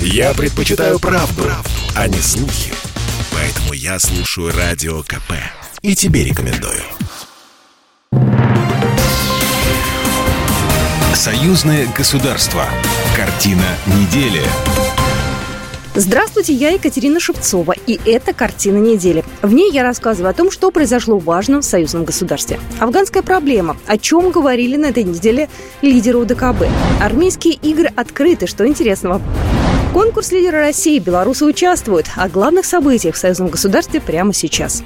Я предпочитаю правду, правду, а не слухи. Поэтому я слушаю Радио КП. И тебе рекомендую. Союзное государство. Картина недели. Здравствуйте, я Екатерина Шевцова, и это «Картина недели». В ней я рассказываю о том, что произошло важно в союзном государстве. Афганская проблема. О чем говорили на этой неделе лидеры УДКБ. Армейские игры открыты. Что интересного? Конкурс лидера России. Белорусы участвуют. О главных событиях в союзном государстве прямо сейчас.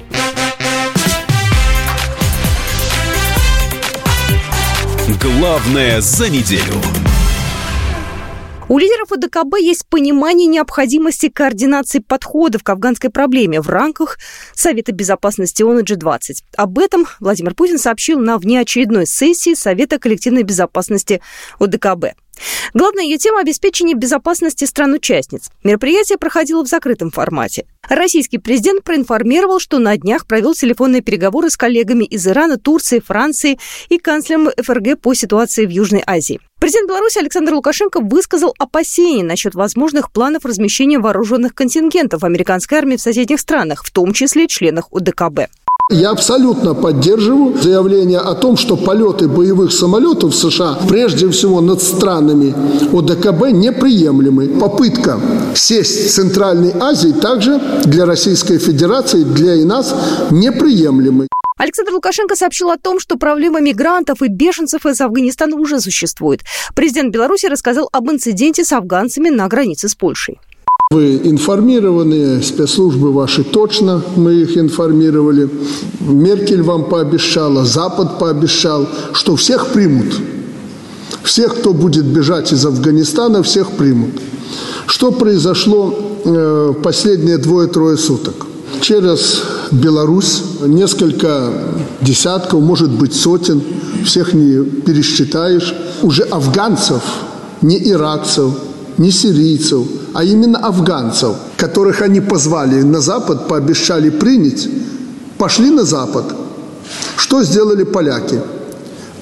Главное за неделю. У лидеров ОДКБ есть понимание необходимости координации подходов к афганской проблеме в рамках Совета безопасности ООН G20. Об этом Владимир Путин сообщил на внеочередной сессии Совета коллективной безопасности ОДКБ. Главная ее тема – обеспечение безопасности стран-участниц. Мероприятие проходило в закрытом формате. Российский президент проинформировал, что на днях провел телефонные переговоры с коллегами из Ирана, Турции, Франции и канцлером ФРГ по ситуации в Южной Азии. Президент Беларуси Александр Лукашенко высказал опасения насчет возможных планов размещения вооруженных контингентов американской армии в соседних странах, в том числе членах ОДКБ. Я абсолютно поддерживаю заявление о том, что полеты боевых самолетов в США, прежде всего над странами ОДКБ, неприемлемы. Попытка сесть в Центральной Азии также для Российской Федерации, для и нас неприемлемы. Александр Лукашенко сообщил о том, что проблема мигрантов и беженцев из Афганистана уже существует. Президент Беларуси рассказал об инциденте с афганцами на границе с Польшей. Вы информированы, спецслужбы ваши точно, мы их информировали. Меркель вам пообещала, Запад пообещал, что всех примут. Всех, кто будет бежать из Афганистана, всех примут. Что произошло э, последние двое-трое суток? Через Беларусь несколько десятков, может быть сотен, всех не пересчитаешь, уже афганцев, не иракцев, не сирийцев – а именно афганцев, которых они позвали на Запад, пообещали принять, пошли на Запад. Что сделали поляки?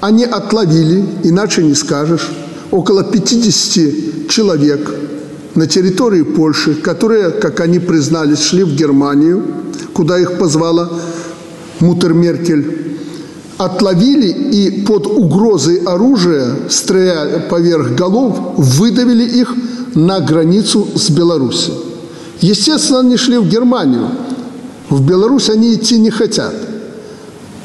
Они отловили, иначе не скажешь, около 50 человек на территории Польши, которые, как они признались, шли в Германию, куда их позвала Мутер Меркель, отловили и под угрозой оружия, стреляя поверх голов, выдавили их на границу с Беларусью. Естественно, они шли в Германию. В Беларусь они идти не хотят.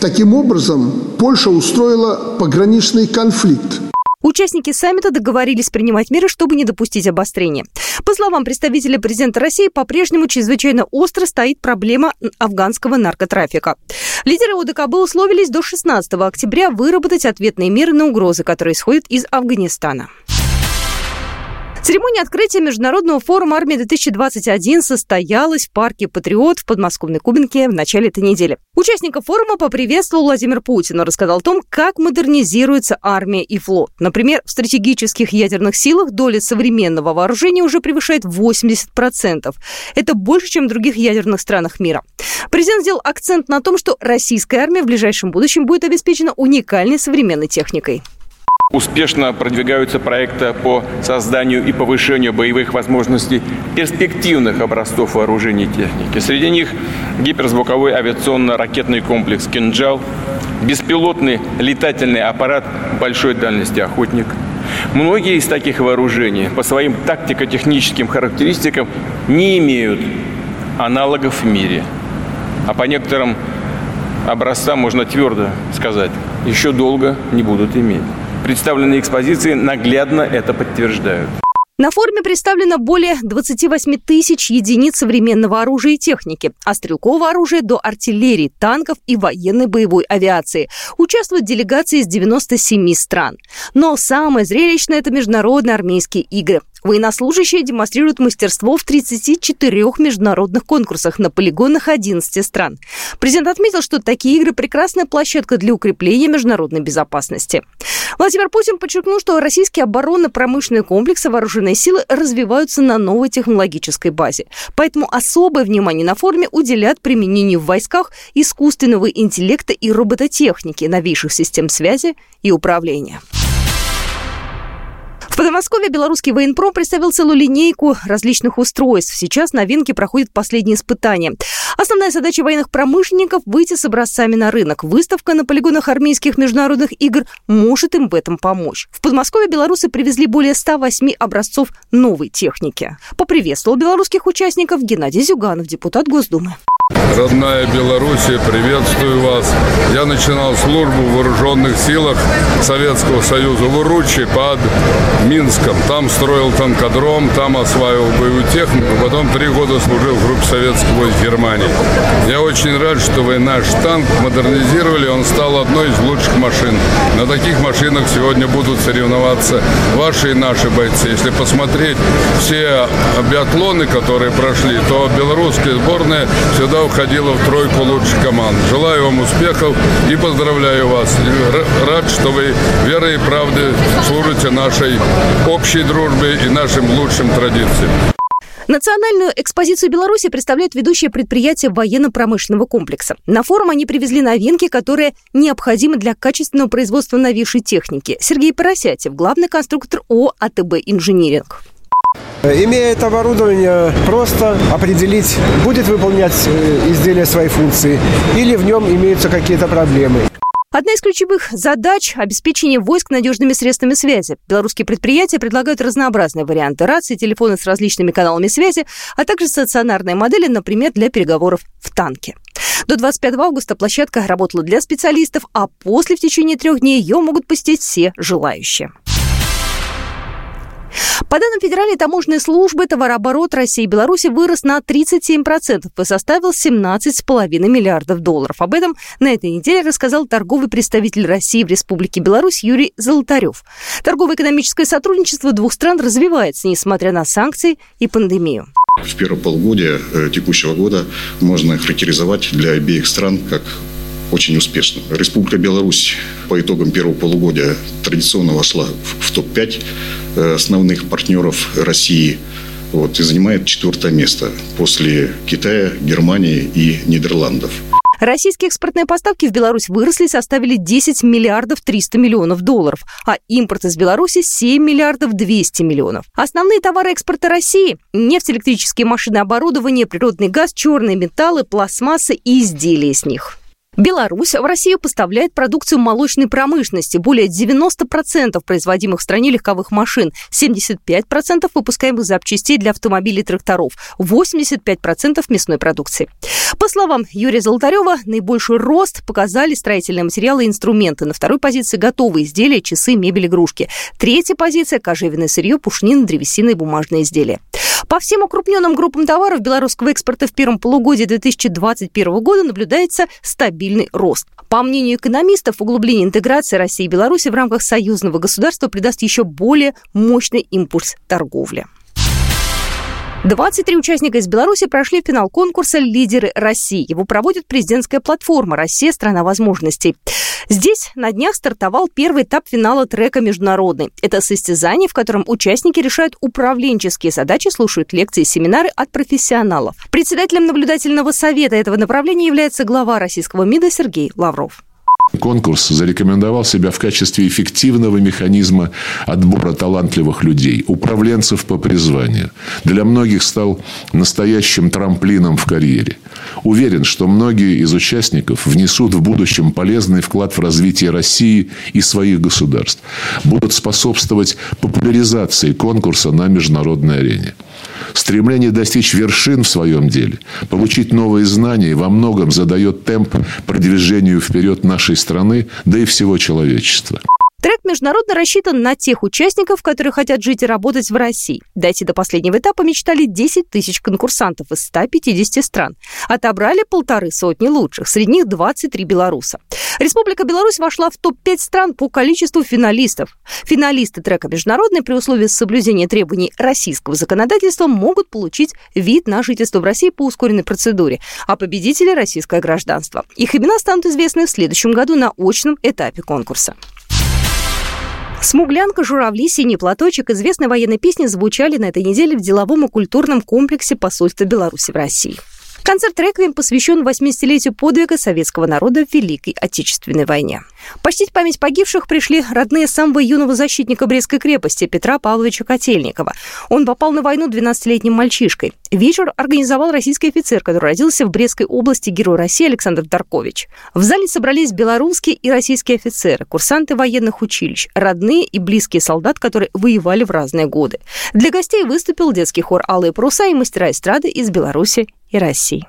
Таким образом, Польша устроила пограничный конфликт. Участники саммита договорились принимать меры, чтобы не допустить обострения. По словам представителя президента России, по-прежнему чрезвычайно остро стоит проблема афганского наркотрафика. Лидеры ОДКБ условились до 16 октября выработать ответные меры на угрозы, которые исходят из Афганистана. Церемония открытия Международного форума «Армия-2021» состоялась в парке «Патриот» в подмосковной Кубинке в начале этой недели. Участников форума поприветствовал Владимир Путин и рассказал о том, как модернизируется армия и флот. Например, в стратегических ядерных силах доля современного вооружения уже превышает 80%. Это больше, чем в других ядерных странах мира. Президент сделал акцент на том, что российская армия в ближайшем будущем будет обеспечена уникальной современной техникой. Успешно продвигаются проекты по созданию и повышению боевых возможностей перспективных образцов вооружений и техники. Среди них гиперзвуковой авиационно-ракетный комплекс «Кинжал», беспилотный летательный аппарат большой дальности «Охотник». Многие из таких вооружений по своим тактико-техническим характеристикам не имеют аналогов в мире. А по некоторым образцам можно твердо сказать, еще долго не будут иметь. Представленные экспозиции наглядно это подтверждают. На форуме представлено более 28 тысяч единиц современного оружия и техники, от стрелкового оружия до артиллерии, танков и военной боевой авиации. Участвуют делегации из 97 стран. Но самое зрелищное – это международные армейские игры. Военнослужащие демонстрируют мастерство в 34 международных конкурсах на полигонах 11 стран. Президент отметил, что такие игры – прекрасная площадка для укрепления международной безопасности. Владимир Путин подчеркнул, что российские оборонно-промышленные комплексы вооруженные силы развиваются на новой технологической базе. Поэтому особое внимание на форуме уделят применению в войсках искусственного интеллекта и робототехники, новейших систем связи и управления. В Подмосковье белорусский военпром представил целую линейку различных устройств. Сейчас новинки проходят последние испытания. Основная задача военных промышленников – выйти с образцами на рынок. Выставка на полигонах армейских международных игр может им в этом помочь. В Подмосковье белорусы привезли более 108 образцов новой техники. Поприветствовал белорусских участников Геннадий Зюганов, депутат Госдумы. Родная Белоруссия, приветствую вас. Я начинал службу в вооруженных силах Советского Союза в Уручи под Минском. Там строил танкодром, там осваивал боевую технику. Потом три года служил в группе советских войск Германии. Я очень рад, что вы наш танк модернизировали. Он стал одной из лучших машин. На таких машинах сегодня будут соревноваться ваши и наши бойцы. Если посмотреть все биатлоны, которые прошли, то белорусская сборная всегда всегда уходила в тройку лучших команд. Желаю вам успехов и поздравляю вас. Рад, что вы верой и правдой служите нашей общей дружбе и нашим лучшим традициям. Национальную экспозицию Беларуси представляют ведущие предприятия военно-промышленного комплекса. На форум они привезли новинки, которые необходимы для качественного производства новейшей техники. Сергей Поросятев, главный конструктор ОАО «АТБ Инжиниринг». Имея это оборудование, просто определить, будет выполнять э, изделие свои функции или в нем имеются какие-то проблемы. Одна из ключевых задач – обеспечение войск надежными средствами связи. Белорусские предприятия предлагают разнообразные варианты рации, телефоны с различными каналами связи, а также стационарные модели, например, для переговоров в танке. До 25 августа площадка работала для специалистов, а после в течение трех дней ее могут посетить все желающие. По данным Федеральной таможенной службы, товарооборот России и Беларуси вырос на 37% и составил 17,5 миллиардов долларов. Об этом на этой неделе рассказал торговый представитель России в Республике Беларусь Юрий Золотарев. Торгово-экономическое сотрудничество двух стран развивается, несмотря на санкции и пандемию. В первое полугодие э, текущего года можно характеризовать для обеих стран как очень успешно. Республика Беларусь по итогам первого полугодия традиционно вошла в топ-5 э, основных партнеров России вот, и занимает четвертое место после Китая, Германии и Нидерландов. Российские экспортные поставки в Беларусь выросли и составили 10 миллиардов 300 миллионов долларов, а импорт из Беларуси 7 миллиардов 200 миллионов. Основные товары экспорта России – нефть, электрические машины, оборудование, природный газ, черные металлы, пластмасса и изделия с них. Беларусь в Россию поставляет продукцию молочной промышленности. Более 90% производимых в стране легковых машин, 75% выпускаемых запчастей для автомобилей и тракторов, 85% мясной продукции. По словам Юрия Золотарева, наибольший рост показали строительные материалы и инструменты. На второй позиции готовые изделия, часы, мебель, игрушки. Третья позиция – кожевенное сырье, пушнина, древесина и бумажные изделия. По всем укрупненным группам товаров белорусского экспорта в первом полугодии 2021 года наблюдается стабильный рост. По мнению экономистов, углубление интеграции России и Беларуси в рамках союзного государства придаст еще более мощный импульс торговли. 23 участника из Беларуси прошли финал конкурса «Лидеры России». Его проводит президентская платформа «Россия – страна возможностей». Здесь на днях стартовал первый этап финала трека «Международный». Это состязание, в котором участники решают управленческие задачи, слушают лекции и семинары от профессионалов. Председателем наблюдательного совета этого направления является глава российского МИДа Сергей Лавров. Конкурс зарекомендовал себя в качестве эффективного механизма отбора талантливых людей, управленцев по призванию. Для многих стал настоящим трамплином в карьере. Уверен, что многие из участников внесут в будущем полезный вклад в развитие России и своих государств. Будут способствовать популяризации конкурса на международной арене. Стремление достичь вершин в своем деле, получить новые знания во многом задает темп продвижению вперед нашей страны, да и всего человечества. Трек международно рассчитан на тех участников, которые хотят жить и работать в России. Дойти до последнего этапа мечтали 10 тысяч конкурсантов из 150 стран. Отобрали полторы сотни лучших, среди них 23 белоруса. Республика Беларусь вошла в топ-5 стран по количеству финалистов. Финалисты трека «Международный» при условии соблюдения требований российского законодательства могут получить вид на жительство в России по ускоренной процедуре, а победители – российское гражданство. Их имена станут известны в следующем году на очном этапе конкурса. Смуглянка, журавли, синий платочек известной военной песни звучали на этой неделе в деловом и культурном комплексе посольства Беларуси в России. Концерт «Реквием» посвящен 80-летию подвига советского народа в Великой Отечественной войне. Почтить память погибших пришли родные самого юного защитника Брестской крепости Петра Павловича Котельникова. Он попал на войну 12-летним мальчишкой. Вечер организовал российский офицер, который родился в Брестской области, герой России Александр Даркович. В зале собрались белорусские и российские офицеры, курсанты военных училищ, родные и близкие солдат, которые воевали в разные годы. Для гостей выступил детский хор «Алые паруса» и мастера эстрады из Беларуси и России.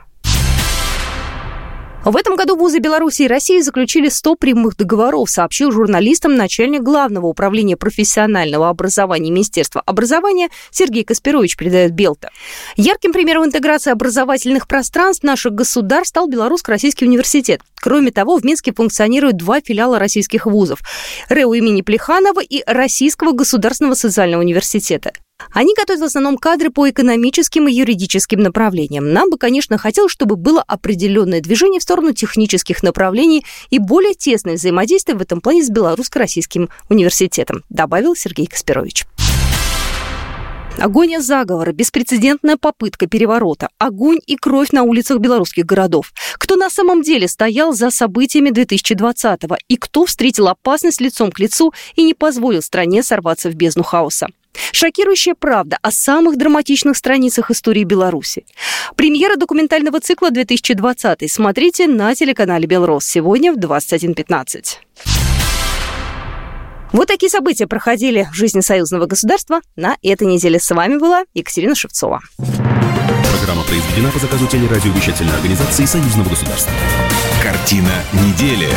В этом году вузы Беларуси и России заключили 100 прямых договоров, сообщил журналистам начальник Главного управления профессионального образования Министерства образования Сергей Каспирович, передает Белта. Ярким примером интеграции образовательных пространств наших государств стал Белорусско-Российский университет. Кроме того, в Минске функционируют два филиала российских вузов – РЭУ имени Плеханова и Российского государственного социального университета. Они готовят в основном кадры по экономическим и юридическим направлениям. Нам бы, конечно, хотелось, чтобы было определенное движение в сторону технических направлений и более тесное взаимодействие в этом плане с Белорусско-Российским университетом, добавил Сергей Каспирович. Агония заговора, беспрецедентная попытка переворота, огонь и кровь на улицах белорусских городов. Кто на самом деле стоял за событиями 2020-го и кто встретил опасность лицом к лицу и не позволил стране сорваться в бездну хаоса. Шокирующая правда о самых драматичных страницах истории Беларуси. Премьера документального цикла 2020 смотрите на телеканале «Белрос» сегодня в 21.15. Вот такие события проходили в жизни союзного государства на этой неделе. С вами была Екатерина Шевцова. Программа произведена по заказу телерадиовещательной организации союзного государства. Картина недели.